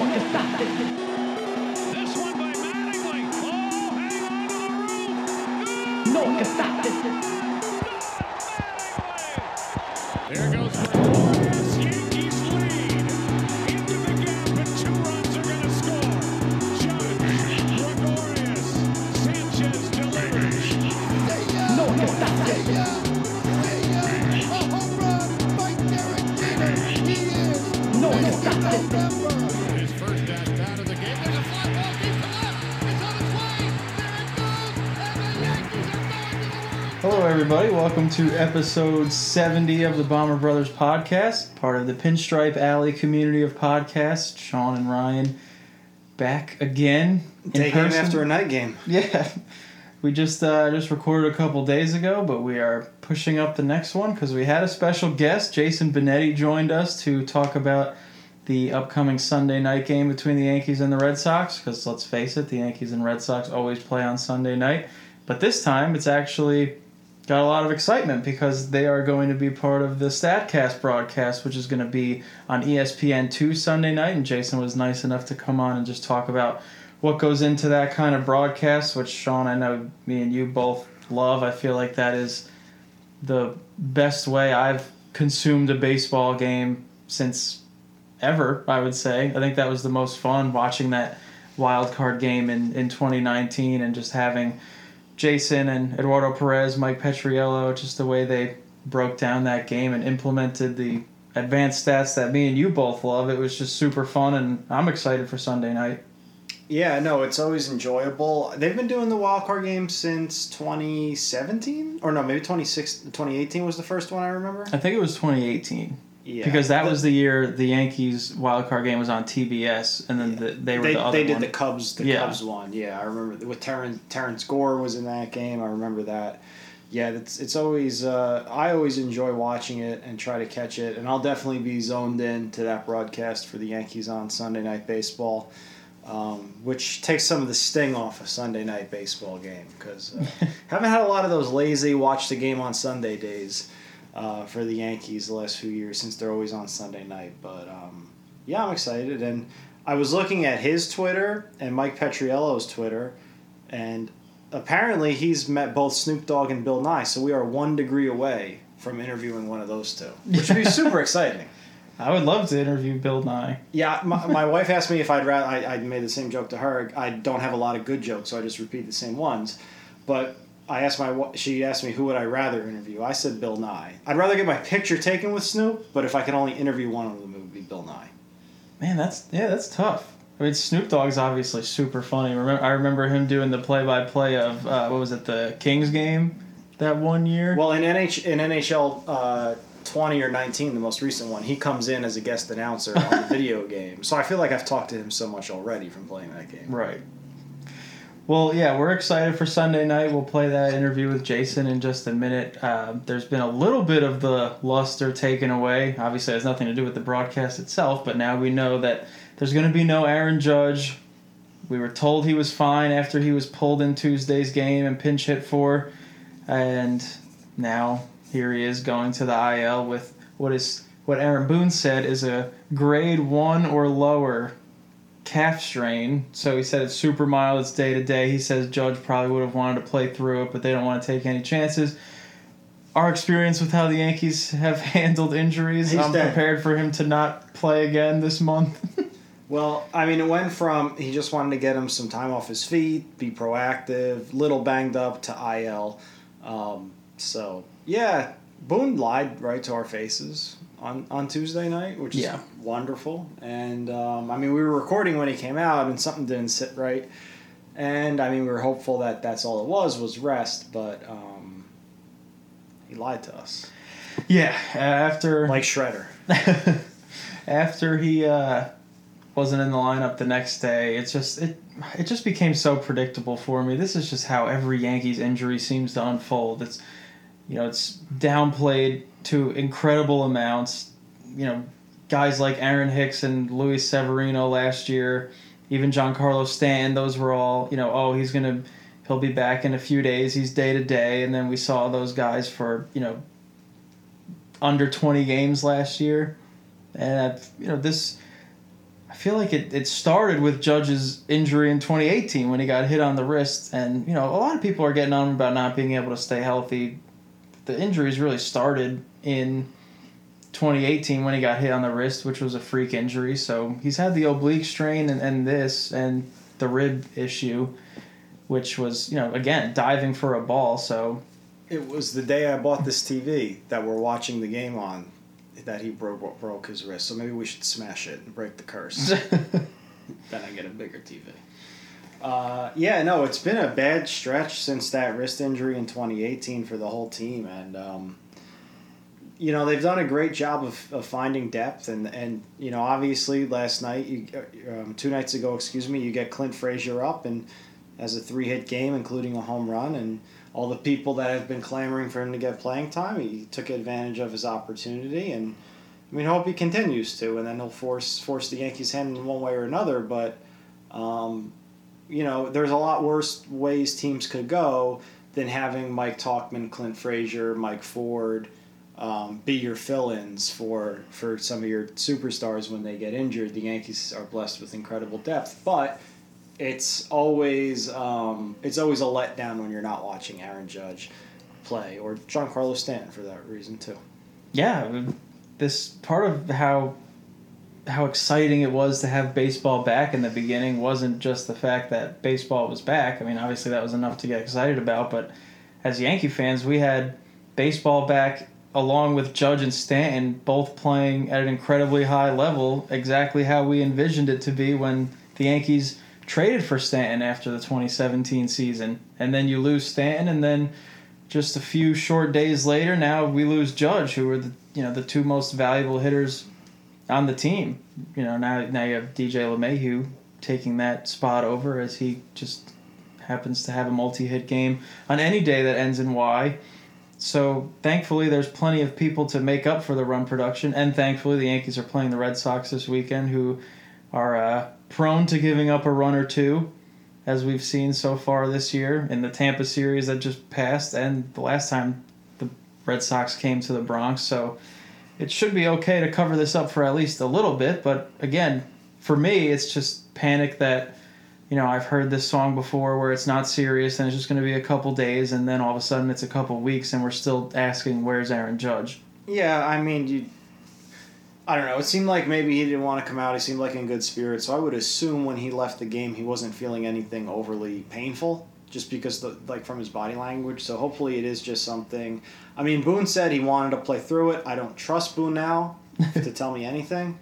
one can stop Welcome to episode 70 of the Bomber Brothers podcast, part of the Pinstripe Alley community of podcasts. Sean and Ryan back again. in Day game after a night game. Yeah. We just uh, just recorded a couple days ago, but we are pushing up the next one because we had a special guest. Jason Benetti joined us to talk about the upcoming Sunday night game between the Yankees and the Red Sox. Because let's face it, the Yankees and Red Sox always play on Sunday night. But this time, it's actually got a lot of excitement because they are going to be part of the Statcast broadcast, which is going to be on E ESPN2 Sunday night. And Jason was nice enough to come on and just talk about what goes into that kind of broadcast, which Sean, I know me and you both love. I feel like that is the best way I've consumed a baseball game since ever, I would say. I think that was the most fun watching that wild card game in, in 2019 and just having Jason and Eduardo Perez, Mike Petriello, just the way they broke down that game and implemented the advanced stats that me and you both love. It was just super fun, and I'm excited for Sunday night. Yeah, no, it's always enjoyable. They've been doing the wild card game since 2017, or no, maybe 26, 2018 was the first one I remember. I think it was 2018 Yeah, because that was the year the Yankees wild card game was on TBS, and then the, they were they, the other they did one. the Cubs the Yeah. Cubs one. Yeah, I remember with Terrence Terrence Gore was in that game. I remember that. Yeah, it's it's always uh, I always enjoy watching it and try to catch it, and I'll definitely be zoned in to that broadcast for the Yankees on Sunday Night Baseball, um, which takes some of the sting off a Sunday Night Baseball game because uh, haven't had a lot of those lazy watch the game on Sunday days uh, for the Yankees the last few years since they're always on Sunday night. But um, yeah, I'm excited, and I was looking at his Twitter and Mike Petriello's Twitter, and apparently he's met both Snoop Dogg and Bill Nye, so we are one degree away from interviewing one of those two, which would be super exciting. I would love to interview Bill Nye. Yeah, my, my wife asked me if I'd rather. I, I made the same joke to her. I don't have a lot of good jokes, so I just repeat the same ones. But I asked my she asked me who would I rather interview. I said Bill Nye. I'd rather get my picture taken with Snoop, but if I could only interview one of them, it would be Bill Nye. Man, that's yeah, that's tough. I mean, Snoop Dogg's obviously super funny. Remember, I remember him doing the play-by-play of uh, what was it, the Kings game that one year. Well, in NH in NHL uh, twenty or nineteen, the most recent one, he comes in as a guest announcer on the video game. So I feel like I've talked to him so much already from playing that game. Right. Well, yeah, we're excited for Sunday night. We'll play that interview with Jason in just a minute. Uh, there's been a little bit of the luster taken away. Obviously, it has nothing to do with the broadcast itself, but now we know that there's going to be no Aaron Judge. We were told he was fine after he was pulled in Tuesday's game and pinch hit for, and now here he is going to the IL with what is what Aaron Boone said is a grade one or lower calf strain. So he said it's super mild, it's day to day. He says Judge probably would have wanted to play through it, but they don't want to take any chances. Our experience with how the Yankees have handled injuries, He's I'm dead. prepared for him to not play again this month. Well, I mean, it went from he just wanted to get him some time off his feet, be proactive, little banged up to IL. Um, so yeah, Boone lied right to our faces on on Tuesday night, which is Yeah. wonderful. And um, I mean, we were recording when he came out, and something didn't sit right. And I mean, we were hopeful that that's all it was was rest, but um, he lied to us, yeah, after like Shredder. after he uh, wasn't in the lineup the next day, it's just it it just became so predictable for me. This is just how every Yankees injury seems to unfold. It's you know it's downplayed to incredible amounts. You know, guys like Aaron Hicks and Luis Severino last year, even Giancarlo Stanton, those were all you know. Oh, he's gonna he'll be back in a few days. He's day to day, and then we saw those guys for you know under 20 games last year. And, you know, this, I feel like it, it started with Judge's injury in 2018 when he got hit on the wrist. And, you know, a lot of people are getting on about not being able to stay healthy. The injuries really started in 2018 when he got hit on the wrist, which was a freak injury. So he's had the oblique strain and, and this and the rib issue, which was, you know, again, diving for a ball. So It was the day I bought this TV that we're watching the game on that he broke broke his wrist. So maybe we should smash it and break the curse. then I get a bigger TV. Uh, yeah, no, it's been a bad stretch since that wrist injury in 2018 for the whole team, and um, you know they've done a great job of, of finding depth, and and you know obviously last night, you, um, two nights ago, excuse me, you get Clint Frazier up and as a three hit game, including a home run, and all the people that have been clamoring for him to get playing time, he took advantage of his opportunity, and I mean, I hope he continues to, and then he'll force force the Yankees' hand in one way or another. But, um, you know, there's a lot worse ways teams could go than having Mike Tauchman, Clint Frazier, Mike Ford um, be your fill-ins for for some of your superstars when they get injured. The Yankees are blessed with incredible depth, but it's always um, it's always a letdown when you're not watching Aaron Judge play or Giancarlo Stanton for that reason too. yeah, this part of how how exciting it was to have baseball back in the beginning wasn't just the fact that baseball was back. I mean, obviously that was enough to get excited about, but as Yankee fans, we had baseball back along with Judge and Stanton both playing at an incredibly high level, exactly how we envisioned it to be when the Yankees traded for Stanton after the 2017 season. And then you lose Stanton and then just a few short days later now we lose Judge who were the you know the two most valuable hitters on the team. You know, now now you have DJ LeMahieu taking that spot over as he just happens to have a multi-hit game on any day that ends in Y. So thankfully, there's plenty of people to make up for the run production, and thankfully, the Yankees are playing the Red Sox this weekend, who are uh, prone to giving up a run or two, as we've seen so far this year in the Tampa series that just passed, and the last time the Red Sox came to the Bronx. So it should be okay to cover this up for at least a little bit. But again, for me, it's just panic that you know I've heard this song before where it's not serious and it's just going to be a couple days, and then all of a sudden it's a couple weeks, and we're still asking where's Aaron Judge. Yeah, I mean, you. I don't know. It seemed like maybe he didn't want to come out. He seemed like in good spirits. So I would assume when he left the game, he wasn't feeling anything overly painful, just because the like from his body language. So hopefully it is just something. I mean, Boone said he wanted to play through it. I don't trust Boone now to tell me anything,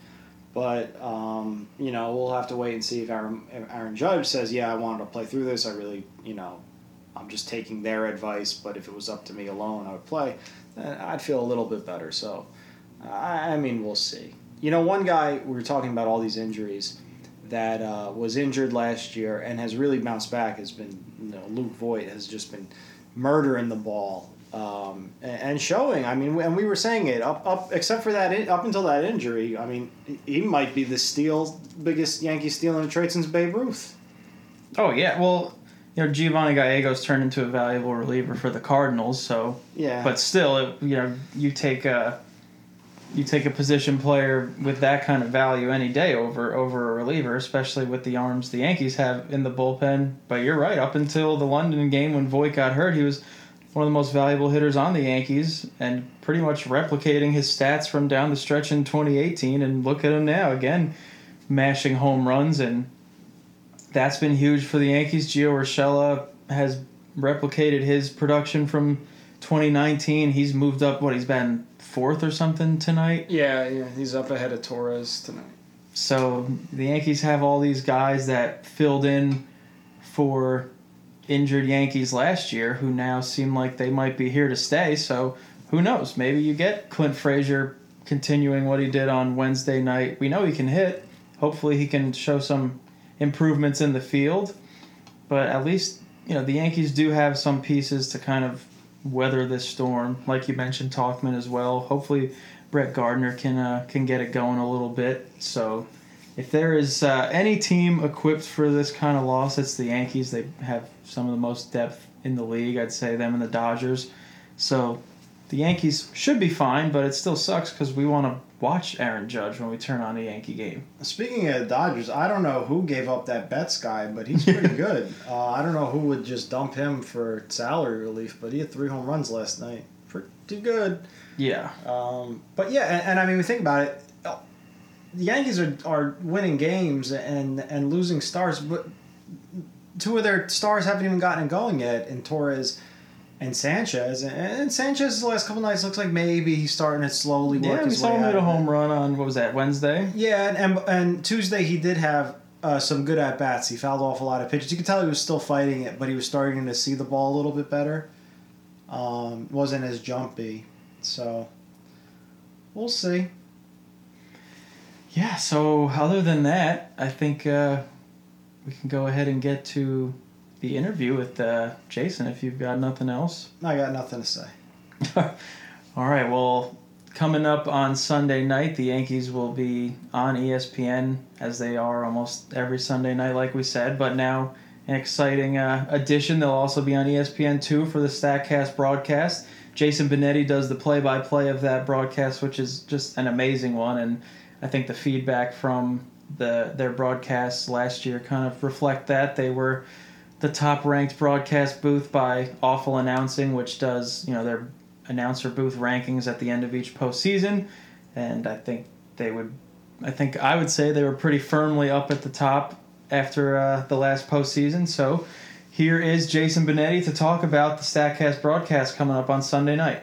but um, you know we'll have to wait and see if Aaron, if Aaron Judge says, "Yeah, I wanted to play through this. I really, you know, I'm just taking their advice. But if it was up to me alone, I would play." Then I'd feel a little bit better. So. I I mean, we'll see. You know, one guy we were talking about all these injuries that uh, was injured last year and has really bounced back has been you know, Luke Voit has just been murdering the ball um, and, and showing. I mean, and we were saying it up up except for that in, up until that injury. I mean, he might be the steal biggest Yankee steal in the trade since Babe Ruth. Oh yeah, well, you know Giovanny Gallegos turned into a valuable reliever for the Cardinals, so Yeah, but still, it, you know, you take a you take a position player with that kind of value any day over over a reliever, especially with the arms the Yankees have in the bullpen. But you're right. Up until the London game when Voit got hurt, he was one of the most valuable hitters on the Yankees and pretty much replicating his stats from down the stretch in 2018. And look at him now again, mashing home runs, and that's been huge for the Yankees. Gio Urshela has replicated his production from 2019. He's moved up. What he's been fourth or something tonight. yeah, yeah. He's up ahead of Torres tonight. So the Yankees have all these guys that filled in for injured Yankees last year who now seem like they might be here to stay. So who knows? Maybe you get Clint Frazier continuing what he did on Wednesday night. We know he can hit. Hopefully he can show some improvements in the field. But at least, you know, the Yankees do have some pieces to kind of weather this storm. Like you mentioned, Tauchman as well. Hopefully Brett Gardner can uh, can get it going a little bit. So if there is uh, any team equipped for this kind of loss, it's the Yankees. They have some of the most depth in the league. I'd say them and the Dodgers. So the Yankees should be fine, but it still sucks because we want to watch Aaron Judge when we turn on a Yankee game. Speaking of Dodgers, I don't know who gave up that Betts guy, but he's pretty good. Uh, I don't know who would just dump him for salary relief, but he had three home runs last night. Pretty good. Yeah. Um, but yeah, and, and I mean, we think about it. The Yankees are, are winning games and and losing stars, but two of their stars haven't even gotten going yet, in Torres and Sanchez. And, Sanchez, the last couple nights, looks like maybe he's starting to slowly work Yeah, we his saw way him out hit a of it. home run on what was that Wednesday? Yeah, and, and and Tuesday he did have uh, some good at bats. He fouled off a lot of pitches. You could tell he was still fighting it, but he was starting to see the ball a little bit better. Um, wasn't as jumpy, so we'll see. Yeah. So other than that, I think uh, we can go ahead and get to the interview with uh, Jason if you've got nothing else. I got nothing to say. All right. Well, coming up on Sunday night, the Yankees will be on ESPN as they are almost every Sunday night, like we said. But now, an exciting uh, addition. They'll also be on ESPN two for the Statcast broadcast. Jason Benetti does the play-by-play of that broadcast, which is just an amazing one. And I think the feedback from the their broadcasts last year kind of reflect that they were the top ranked broadcast booth by awful announcing, which does you know their announcer booth rankings at the end of each postseason, and I think they would, I think I would say they were pretty firmly up at the top after uh, the last postseason. So here is Jason Benetti to talk about the Statcast broadcast coming up on Sunday night.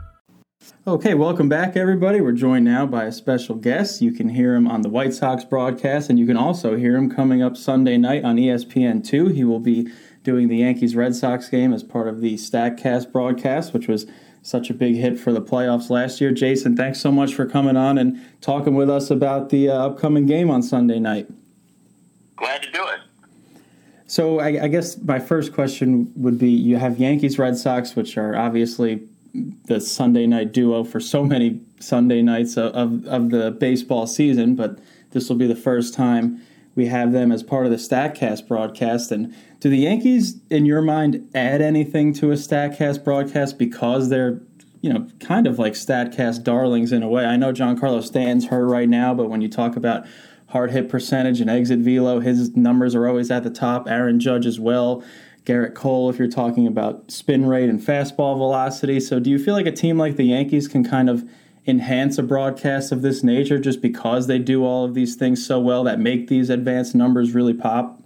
Okay, welcome back, everybody. We're joined now by a special guest. You can hear him on the White Sox broadcast, and you can also hear him coming up Sunday night on E ESPN2. He will be doing the Yankees Red Sox game as part of the StatCast broadcast, which was such a big hit for the playoffs last year. Jason, thanks so much for coming on and talking with us about the uh, upcoming game on Sunday night. Glad to do it. So, I, I guess my first question would be you have Yankees Red Sox, which are obviously the Sunday night duo for so many Sunday nights of, of, of the baseball season, but this will be the first time we have them as part of the StatCast broadcast. And do the Yankees, in your mind, add anything to a StatCast broadcast because they're, you know, kind of like StatCast darlings in a way? I know Giancarlo Stanton's hurt right now, but when you talk about hard hit percentage and exit velo, his numbers are always at the top. Aaron Judge as well. Gerrit Cole, if you're talking about spin rate and fastball velocity. So, do you feel like a team like the Yankees can kind of enhance a broadcast of this nature just because they do all of these things so well that make these advanced numbers really pop?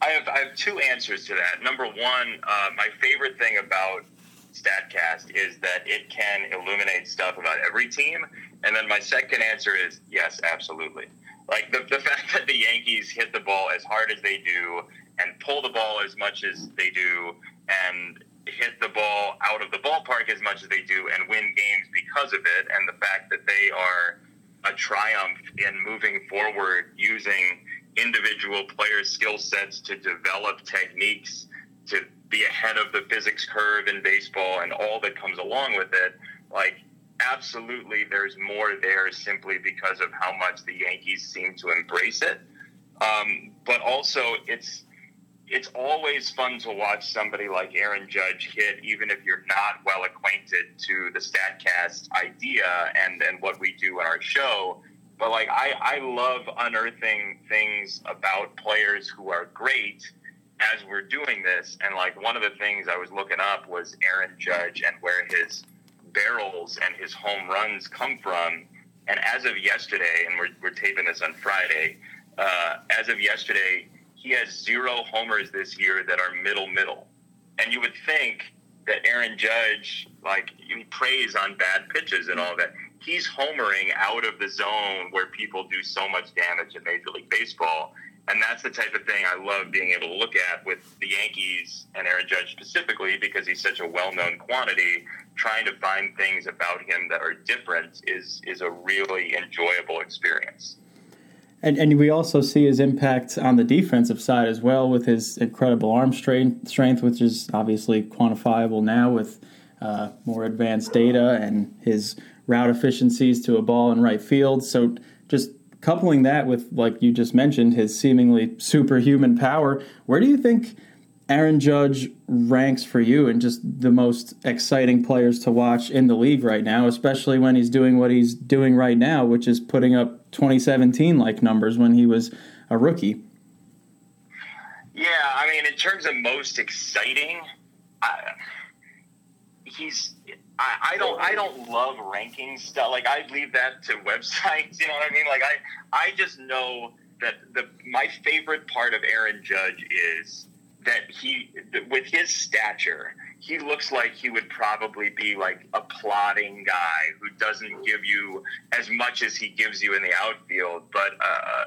I have I have two answers to that. Number one, uh, my favorite thing about Statcast is that it can illuminate stuff about every team. And then my second answer is yes, absolutely. Like the, the fact that the Yankees hit the ball as hard as they do and pull the ball as much as they do and hit the ball out of the ballpark as much as they do and win games because of it and the fact that they are a triumph in moving forward using individual players' skill sets to develop techniques to be ahead of the physics curve in baseball and all that comes along with it. Like, absolutely, there's more there simply because of how much the Yankees seem to embrace it. Um, but also, it's it's always fun to watch somebody like Aaron Judge hit, even if you're not well acquainted to the Statcast idea and, and what we do in our show. But like I, I love unearthing things about players who are great as we're doing this. And like one of the things I was looking up was Aaron Judge and where his barrels and his home runs come from. And as of yesterday, and we're, we're taping this on Friday, uh, as of yesterday, he has zero homers this year that are middle middle. And you would think that Aaron Judge, like, he preys on bad pitches and all that. He's homering out of the zone where people do so much damage in Major League Baseball. And that's the type of thing I love being able to look at with the Yankees and Aaron Judge specifically because he's such a well-known quantity. Trying to find things about him that are different is is a really enjoyable experience. And, and we also see his impact on the defensive side as well with his incredible arm strength, strength which is obviously quantifiable now with uh, more advanced data and his route efficiencies to a ball in right field. So coupling that with, like you just mentioned, his seemingly superhuman power, where do you think Aaron Judge ranks for you and just the most exciting players to watch in the league right now, especially when he's doing what he's doing right now, which is putting up 2017 like numbers when he was a rookie. Yeah, I mean, in terms of most exciting, I, he's. I, I don't. I don't love ranking stuff. Like I leave that to websites. You know what I mean? Like I. I just know that the my favorite part of Aaron Judge is that he, with his stature, he looks like he would probably be like a plodding guy who doesn't give you as much as he gives you in the outfield, but uh,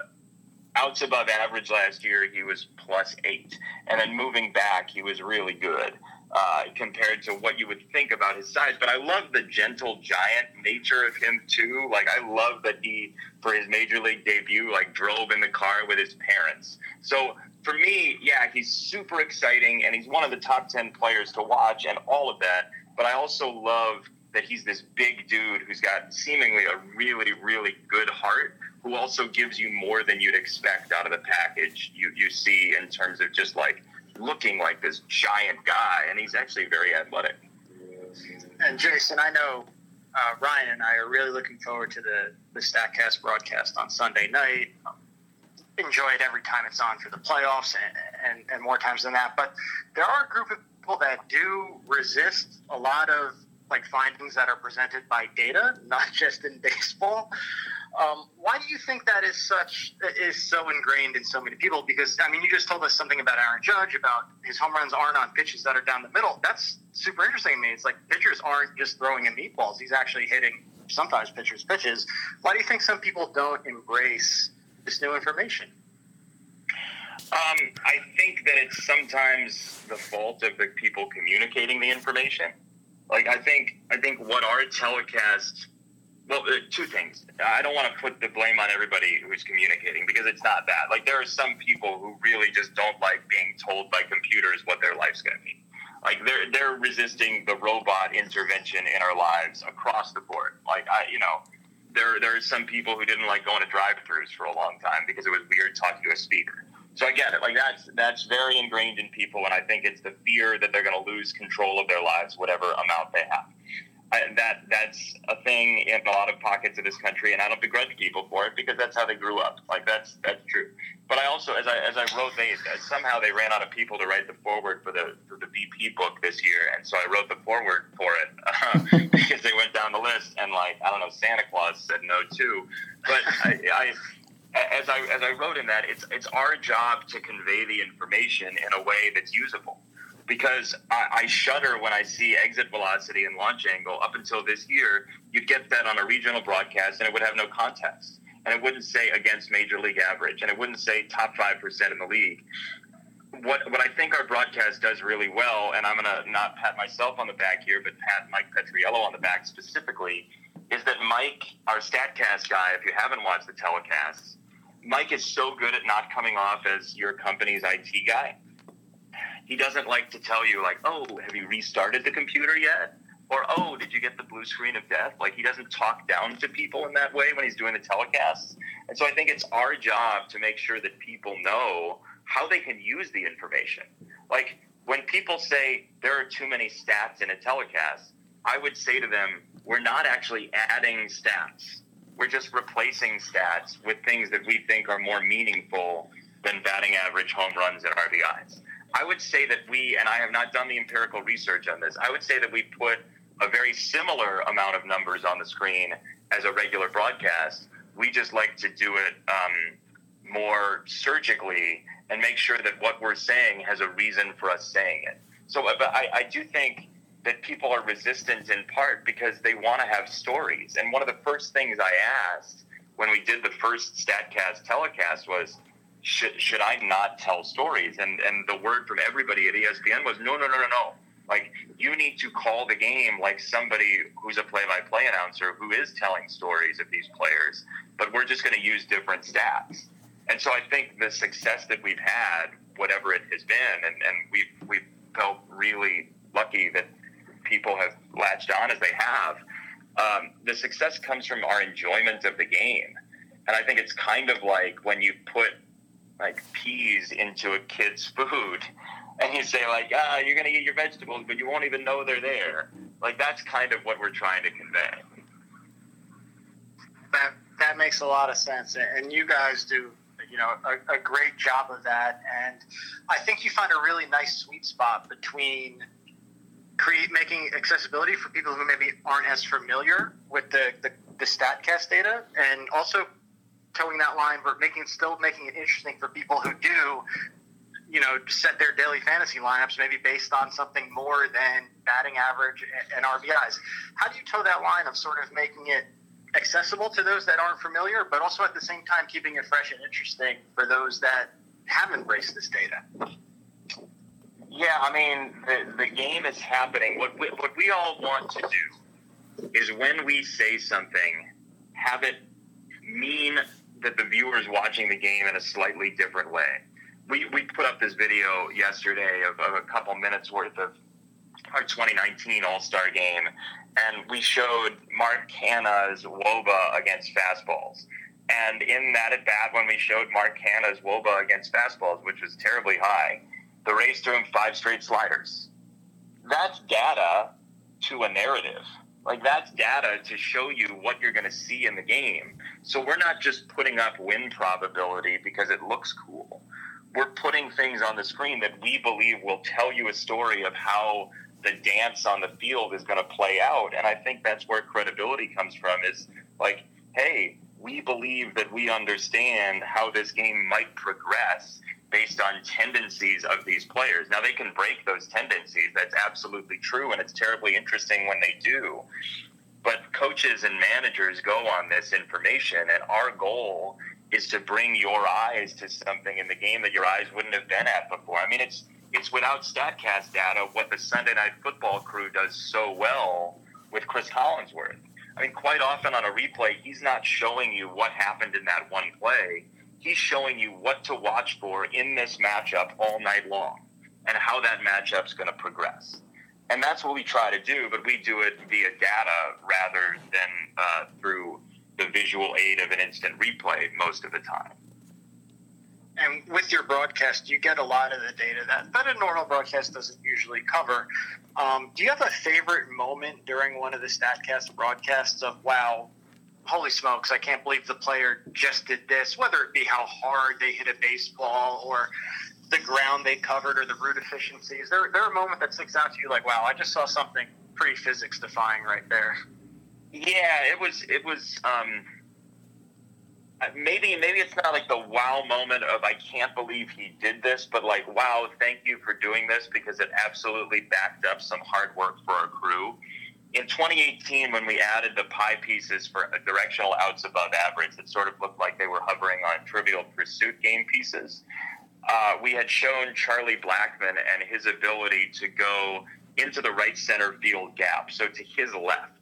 outs above average last year, he was plus eight, and then moving back, he was really good. Uh, compared to what you would think about his size. But I love the gentle giant nature of him too. Like I love that he, for his major league debut, like drove in the car with his parents. So for me, yeah, he's super exciting and he's one of the top 10 players to watch and all of that. But I also love that he's this big dude who's got seemingly a really, really good heart, who also gives you more than you'd expect out of the package you, you see in terms of just like looking like this giant guy. And he's actually very athletic. And Jason, I know uh, Ryan and I are really looking forward to the, the StatCast broadcast on Sunday night. Um, enjoy it every time it's on for the playoffs and, and, and more times than that. But there are a group of people that do resist a lot of like findings that are presented by data, not just in baseball. Um, why do you think that is such is so ingrained in so many people? Because I mean, you just told us something about Aaron Judge about his home runs aren't on pitches that are down the middle. That's super interesting to me. It's like pitchers aren't just throwing in meatballs; he's actually hitting sometimes pitchers pitches. Why do you think some people don't embrace this new information? Um, I think that it's sometimes the fault of the people communicating the information. Like I think I think what our telecast well, two things. I don't want to put the blame on everybody who's communicating because it's not that. Like there are some people who really just don't like being told by computers what their life's going to be. Like they're they're resisting the robot intervention in our lives across the board. Like I, you know, there there are some people who didn't like going to drive-throughs for a long time because it was weird talking to a speaker. So I get it. Like that's that's very ingrained in people, and I think it's the fear that they're going to lose control of their lives, whatever amount they have. I, that that's a thing in a lot of pockets of this country, and I don't begrudge people for it because that's how they grew up. Like that's that's true. But I also, as I as I wrote, they somehow they ran out of people to write the foreword for the for the BP book this year, and so I wrote the foreword for it uh, because they went down the list, and like I don't know, Santa Claus said no too. But I, I as I as I wrote in that, it's it's our job to convey the information in a way that's usable because I, I, shudder when I see exit velocity and launch angle. Up until this year, you'd get that on a regional broadcast and it would have no context. And it wouldn't say against major league average and it wouldn't say top 5% in the league. What, what I think our broadcast does really well, and I'm going to not pat myself on the back here, but pat Mike Petriello on the back specifically, is that Mike, our StatCast guy, if you haven't watched the telecasts, Mike is so good at not coming off as your company's IT guy he doesn't like to tell you like, oh, have you restarted the computer yet? Or oh, did you get the blue screen of death? Like he doesn't talk down to people in that way when he's doing the telecasts. And so I think it's our job to make sure that people know how they can use the information. Like when people say there are too many stats in a telecast, I would say to them, we're not actually adding stats. We're just replacing stats with things that we think are more meaningful than batting average, home runs, and RBIs. I would say that we, and I have not done the empirical research on this, I would say that we put a very similar amount of numbers on the screen as a regular broadcast. We just like to do it um, more surgically and make sure that what we're saying has a reason for us saying it. So, but I, I do think that people are resistant in part because they want to have stories. And one of the first things I asked when we did the first StatCast telecast was, should should I not tell stories? And and the word from everybody at ESPN was no, no, no, no, no. Like you need to call the game like somebody who's a play-by-play announcer who is telling stories of these players. But we're just going to use different stats. And so I think the success that we've had, whatever it has been, and, and we've we've felt really lucky that people have latched on as they have. Um, the success comes from our enjoyment of the game, and I think it's kind of like when you put like peas into a kid's food, and you say like, ah, you're gonna eat your vegetables, but you won't even know they're there. Like that's kind of what we're trying to convey. That that makes a lot of sense, and you guys do you know a, a great job of that. And I think you find a really nice sweet spot between create making accessibility for people who maybe aren't as familiar with the the, the Statcast data, and also toeing that line, but making still making it interesting for people who do you know, set their daily fantasy lineups maybe based on something more than batting average and RBIs. How do you toe that line of sort of making it accessible to those that aren't familiar, but also at the same time keeping it fresh and interesting for those that have embraced this data? Yeah, I mean, the, the game is happening. What we, what we all want to do is when we say something, have it mean that the viewer's watching the game in a slightly different way we, we put up this video yesterday of, of a couple minutes worth of our 2019 All Star game, and we showed Mark Canha's wOBA against fastballs. And in that at bat, when we showed Mark Canha's wOBA against fastballs, which was terribly high, the Rays threw him five straight sliders. That's data to a narrative. Like that's data to show you what you're going to see in the game. So we're not just putting up win probability because it looks cool we're putting things on the screen that we believe will tell you a story of how the dance on the field is going to play out. And I think that's where credibility comes from is like, hey, we believe that we understand how this game might progress based on tendencies of these players. Now, they can break those tendencies. That's absolutely true. And it's terribly interesting when they do. But coaches and managers go on this information. And our goal is to bring your eyes to something in the game that your eyes wouldn't have been at before. I mean, it's it's without Statcast data what the Sunday Night Football crew does so well with Cris Collinsworth. I mean, quite often on a replay, he's not showing you what happened in that one play. He's showing you what to watch for in this matchup all night long and how that matchup's going to progress. And that's what we try to do, but we do it via data rather than uh, through the visual aid of an instant replay most of the time. And with your broadcast, you get a lot of the data that, that a normal broadcast doesn't usually cover. Um, do you have a favorite moment during one of the StatCast broadcasts of, wow, holy smokes, I can't believe the player just did this, whether it be how hard they hit a baseball or the ground they covered or the route efficiency? Is there, there a moment that sticks out to you like, wow, I just saw something pretty physics defying right there? Yeah, it was. It was. Um, maybe maybe it's not like the wow moment of I can't believe he did this, but like wow, thank you for doing this because it absolutely backed up some hard work for our crew. In 2018, when we added the pie pieces for directional outs above average, it sort of looked like they were hovering on Trivial Pursuit game pieces. Uh, we had shown Charlie Blackmon and his ability to go into the right center field gap, so to his left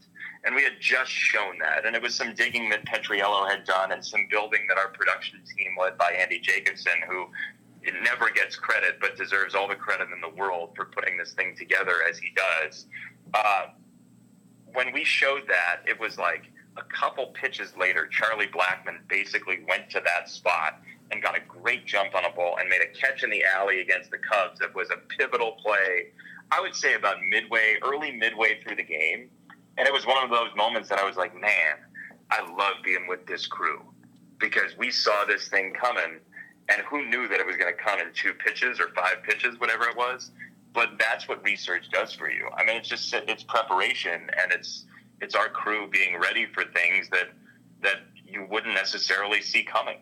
and we had just shown that. And it was some digging that Petriello had done and some building that our production team, led by Andy Jacobson, who never gets credit but deserves all the credit in the world for putting this thing together as he does. Uh, when we showed that, it was like a couple pitches later, Charlie Blackmon basically went to that spot and got a great jump on a ball and made a catch in the alley against the Cubs. that was a pivotal play. I would say about midway, early midway through the game and it was one of those moments that I was like, man, I love being with this crew because we saw this thing coming, and who knew that it was going to come in two pitches or five pitches, whatever it was. But that's what research does for you. I mean, it's just it's preparation, and it's it's our crew being ready for things that that you wouldn't necessarily see coming.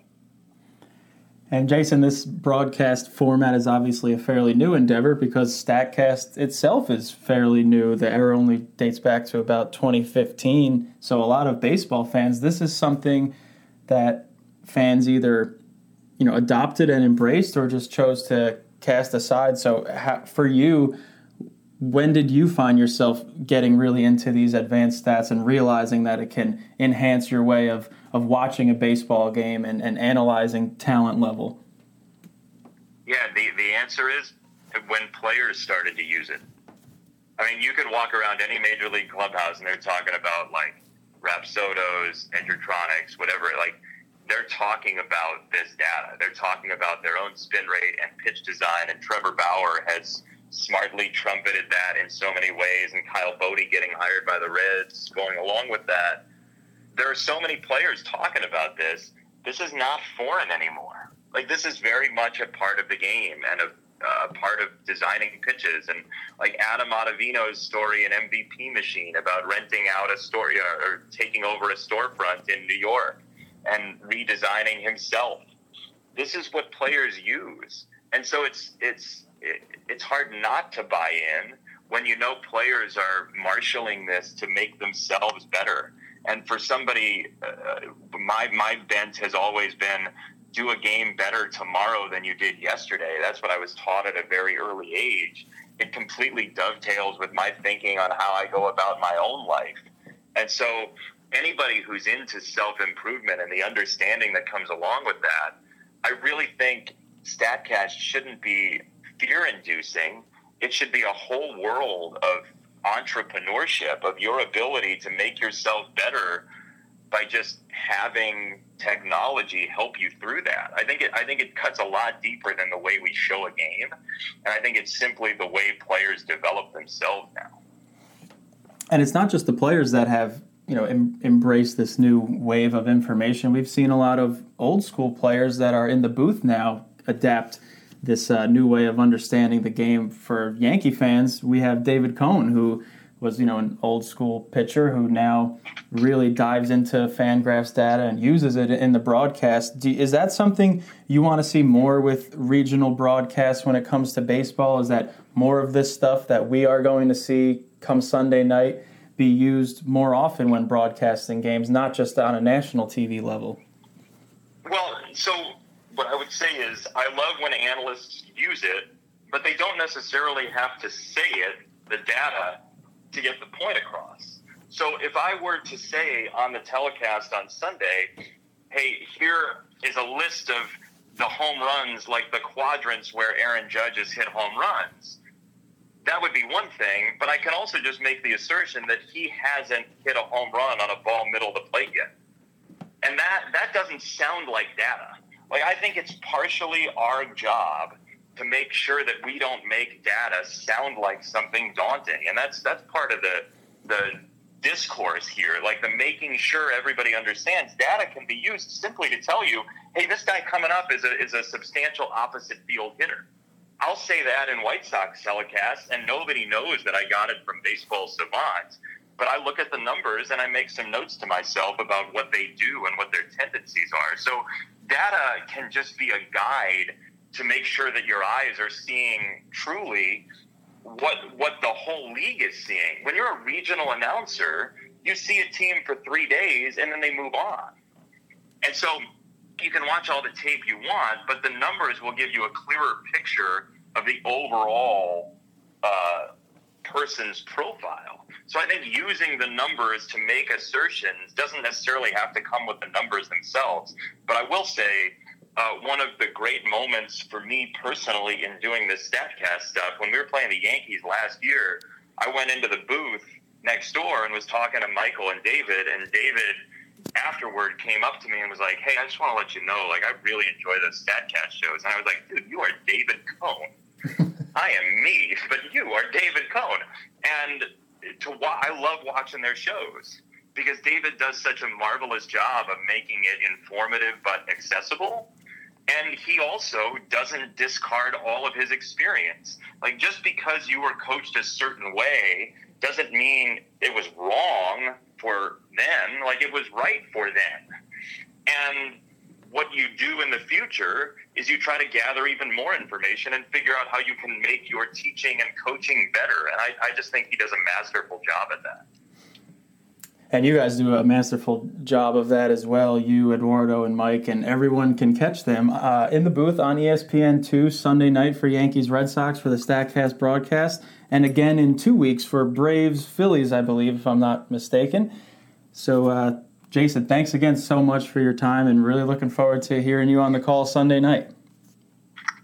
And Jason, this broadcast format is obviously a fairly new endeavor because StatCast itself is fairly new. The era only dates back to about 2015. So, a lot of baseball fans, this is something that fans either you know adopted and embraced, or just chose to cast aside. So how, for you, when did you find yourself getting really into these advanced stats and realizing that it can enhance your way of, of watching a baseball game and, and analyzing talent level? Yeah, the, the answer is when players started to use it. I mean, you could walk around any major league clubhouse and they're talking about like Rapsodos, Edgertronics, whatever. Like they're talking about this data. They're talking about their own spin rate and pitch design. And Trevor Bauer has smartly trumpeted that in so many ways, and Kyle Boddy getting hired by the Reds going along with that. There are so many players talking about this. This is not foreign anymore. Like this is very much a part of the game and a, uh, part of designing pitches. And like Adam Ottavino's story in MVP Machine about renting out a store uh, or taking over a storefront in New York and redesigning himself. This is what players use, and so it's it's it, it's hard not to buy in when you know players are marshaling this to make themselves better. And for somebody, uh, my my bent has always been do a game better tomorrow than you did yesterday. That's what I was taught at a very early age. It completely dovetails with my thinking on how I go about my own life. And so anybody who's into self improvement and the understanding that comes along with that, I really think StatCast shouldn't be fear inducing. It should be a whole world of entrepreneurship, of your ability to make yourself better by just having technology help you through that. I think it I think it cuts a lot deeper than the way we show a game. And I think it's simply the way players develop themselves now. And it's not just the players that have you know em- embraced this new wave of information. We've seen a lot of old school players that are in the booth now adapt this uh, new way of understanding the game. For Yankee fans, we have David Cone, who was you know an old school pitcher who now really dives into Fangraphs data and uses it in the broadcast. Do, is that something you want to see more with regional broadcasts when it comes to baseball? Is that more of this stuff that we are going to see come Sunday night be used more often when broadcasting games, not just on a national TV level? Well, so what I would say is I love when analysts use it, but they don't necessarily have to say it, the data, to get the point across. So if I were to say on the telecast on Sunday, hey, here is a list of the home runs, like the quadrants where Aaron Judge has hit home runs, that would be one thing. But I can also just make the assertion that he hasn't hit a home run on a ball middle of the plate yet. And that, that doesn't sound like data. Like I think it's partially our job to make sure that we don't make data sound like something daunting, and that's that's part of the the discourse here, like the making sure everybody understands data can be used simply to tell you, hey, this guy coming up is a is a substantial opposite field hitter. I'll say that in White Sox telecasts, and nobody knows that I got it from Baseball Savant. But I look at the numbers and I make some notes to myself about what they do and what their tendencies are. So data can just be a guide to make sure that your eyes are seeing truly what what the whole league is seeing. When you're a regional announcer, you see a team for three days and then they move on. And so you can watch all the tape you want, but the numbers will give you a clearer picture of the overall uh, person's profile. So I think using the numbers to make assertions doesn't necessarily have to come with the numbers themselves. But I will say, uh, one of the great moments for me personally in doing this StatCast stuff, when we were playing the Yankees last year, I went into the booth next door and was talking to Michael and David, and David afterward came up to me and was like, "Hey, I just want to let you know, like, I really enjoy the Statcast shows." And I was like, "Dude, you are David Cone. I am me, but you are David Cone." And to wa- I love watching their shows because David does such a marvelous job of making it informative but accessible. And he also doesn't discard all of his experience. Like, just because you were coached a certain way doesn't mean it was wrong for then, like, it was right for then. And what you do in the future is you try to gather even more information and figure out how you can make your teaching and coaching better. And I, I just think he does a masterful job at that. And you guys do a masterful job of that as well. You, Eduardo, and Mike, and everyone can catch them uh, in the booth on ESPN2 Sunday night for Yankees Red Sox for the StatCast broadcast, and again in two weeks for Braves Phillies, I believe, if I'm not mistaken. So, uh, Jason, thanks again so much for your time, and really looking forward to hearing you on the call Sunday night.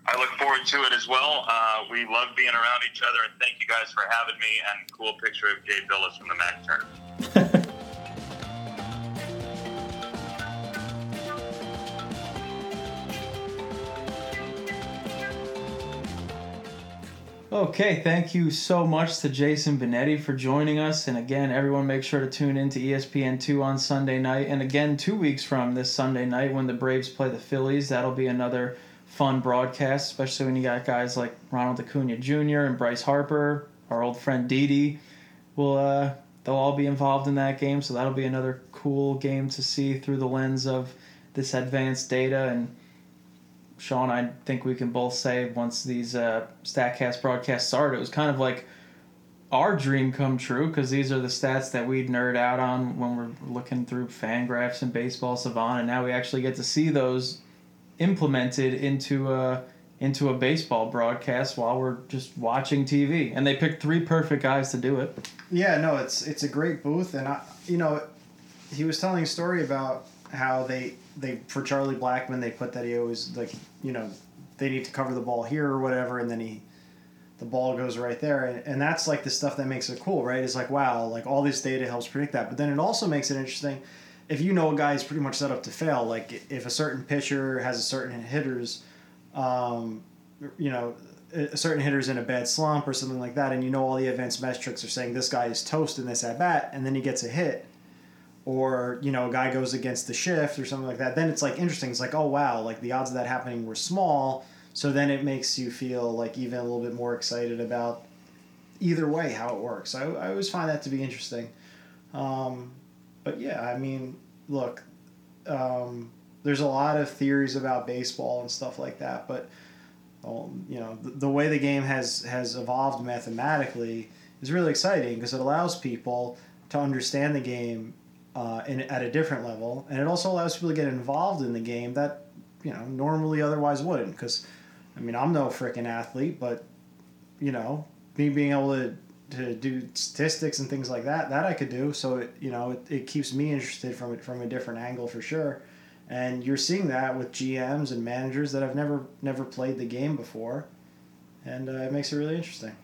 I look forward to it as well. Uh, we love being around each other, and thank you guys for having me. And cool picture of Jay Bilas from the Mac Turner. Okay, thank you so much to Jason Benetti for joining us. And again, everyone make sure to tune in to E ESPN2 on Sunday night. And again, two weeks from this Sunday night when the Braves play the Phillies, that'll be another fun broadcast, especially when you got guys like Ronald Acuna Jr. and Bryce Harper, our old friend Didi. Will uh, they'll all be involved in that game, so that'll be another cool game to see through the lens of this advanced data and Sean, I think we can both say once these uh, Statcast broadcasts started, it was kind of like our dream come true because these are the stats that we'd nerd out on when we're looking through Fangraphs and Baseball Savant, and now we actually get to see those implemented into a into a baseball broadcast while we're just watching TV. And they picked three perfect guys to do it. Yeah, no, it's it's a great booth, and I, you know, he was telling a story about how they they for Charlie Blackmon they put that he always like you know they need to cover the ball here or whatever, and then he the ball goes right there, and, and that's like the stuff that makes it cool, right? It's like wow, like all this data helps predict that, but then it also makes it interesting if you know a guy is pretty much set up to fail. Like if a certain pitcher has a certain hitters, um, you know, a certain hitter's in a bad slump or something like that, and you know all the advanced metrics are saying this guy is toast in this at bat, and then he gets a hit, or you know a guy goes against the shift or something like that. Then it's like interesting. It's like oh wow, like the odds of that happening were small. So then it makes you feel like even a little bit more excited about either way how it works. I, I always find that to be interesting. Um, but yeah, I mean, look, um, there's a lot of theories about baseball and stuff like that, but um, you know, the, the way the game has has evolved mathematically is really exciting because it allows people to understand the game uh, in, at a different level, and it also allows people to get involved in the game that you know normally otherwise wouldn't. Because, I mean, I'm no freaking athlete, but you know, me being able to to do statistics and things like that, that I could do. So it you know it, it keeps me interested from it from a different angle for sure. And you're seeing that with GMs and managers that have never never played the game before, and uh, it makes it really interesting.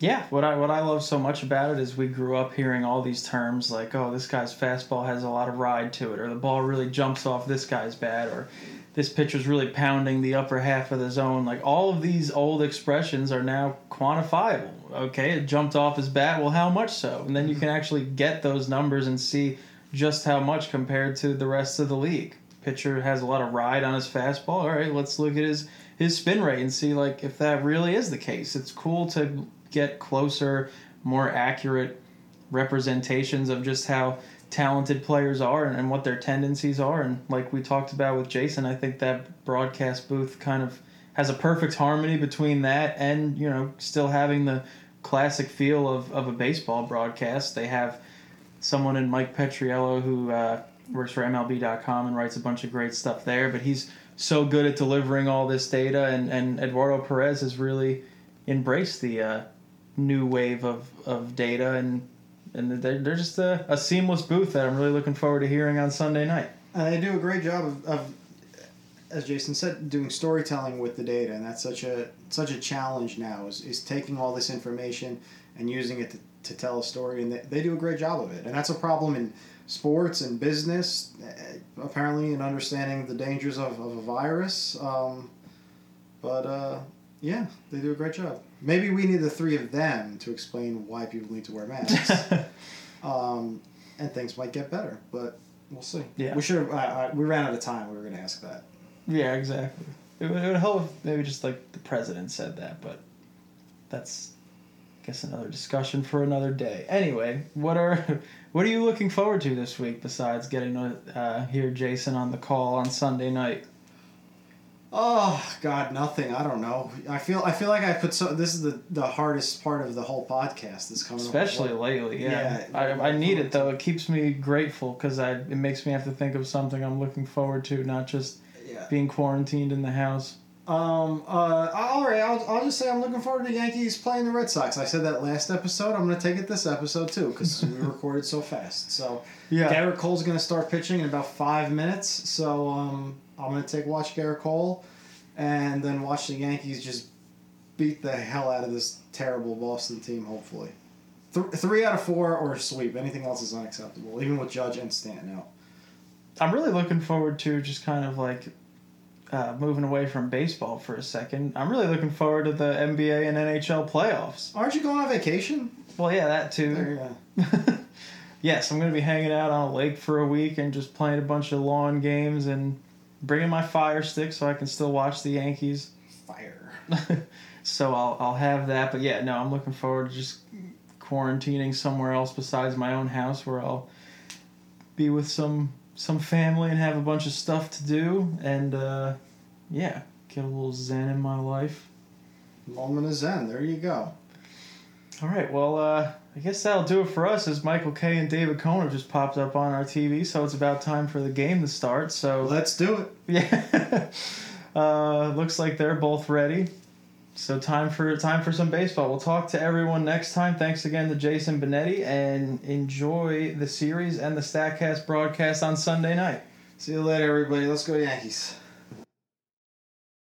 Yeah, what I what I love so much about it is we grew up hearing all these terms like, oh, this guy's fastball has a lot of ride to it, or the ball really jumps off this guy's bat, or this pitcher's really pounding the upper half of the zone. Like all of these old expressions are now quantifiable. Okay, it jumped off his bat. Well, how much so? And then you mm-hmm. can actually get those numbers and see just how much compared to the rest of the league. Pitcher has a lot of ride on his fastball. All right, let's look at his his spin rate and see like if that really is the case. It's cool to get closer, more accurate representations of just how talented players are and, and what their tendencies are. And like we talked about with Jason, I think that broadcast booth kind of has a perfect harmony between that and, you know, still having the classic feel of, of a baseball broadcast. They have someone in Mike Petriello who uh, works for MLB.com and writes a bunch of great stuff there, but he's so good at delivering all this data, and, and Eduardo Perez has really embraced the uh, new wave of, of data, and and they're, they're just a, a seamless booth that I'm really looking forward to hearing on Sunday night. And they do a great job of, of, as Jason said, doing storytelling with the data, and that's such a such a challenge now. Is, is taking all this information and using it to, to tell a story, and they, they do a great job of it. And that's a problem in sports and business, uh, apparently, in understanding the dangers of, of a virus. Um, but uh, yeah, they do a great job. Maybe we need the three of them to explain why people need to wear masks. um, and things might get better, but we'll see. Yeah. We should have. Uh, uh, we ran out of time. We were going to ask that. Yeah, exactly. It would, it would help if maybe just like the president said that, but that's, I guess, another discussion for another day. Anyway, what are what are you looking forward to this week besides getting to uh, hear Jason on the call on Sunday night? Oh God, nothing. I don't know. I feel I feel like I put so. This is the the hardest part of the whole podcast. Is coming. Especially lately, yeah. Yeah. I, I need it though. It keeps me grateful because I it makes me have to think of something I'm looking forward to, not just Yeah. being quarantined in the house. Um. Uh. All right. I'll, I'll just say I'm looking forward to the Yankees playing the Red Sox. I said that last episode. I'm going to take it this episode too because we recorded so fast. So Yeah. Gerrit Cole's going to start pitching in about five minutes. So um, I'm going to take watch Gerrit Cole, and then watch the Yankees just beat the hell out of this terrible Boston team. Hopefully, Th- three out of four or a sweep. Anything else is unacceptable, even with Judge and Stanton out. I'm really looking forward to just kind of like uh, moving away from baseball for a second. I'm really looking forward to the NBA and NHL playoffs. Aren't you going on vacation? Well, yeah, that too. There you go. yes, I'm going to be hanging out on a lake for a week and just playing a bunch of lawn games and bringing my fire stick so I can still watch the Yankees. Fire. so I'll, I'll have that. But yeah, no, I'm looking forward to just quarantining somewhere else besides my own house where I'll be with some some family and have a bunch of stuff to do and uh, yeah, get a little zen in my life. Moment of Zen. There you go. All right, well, uh, I guess that'll do it for us as Michael Kay and David Cone just popped up on our TV, so it's about time for the game to start. So Let's do it. yeah, uh, looks like they're both ready. So time for time for some baseball. We'll talk to everyone next time. Thanks again to Jason Benetti, and enjoy the series and the Statcast broadcast on Sunday night. See you later, everybody. Let's go Yankees.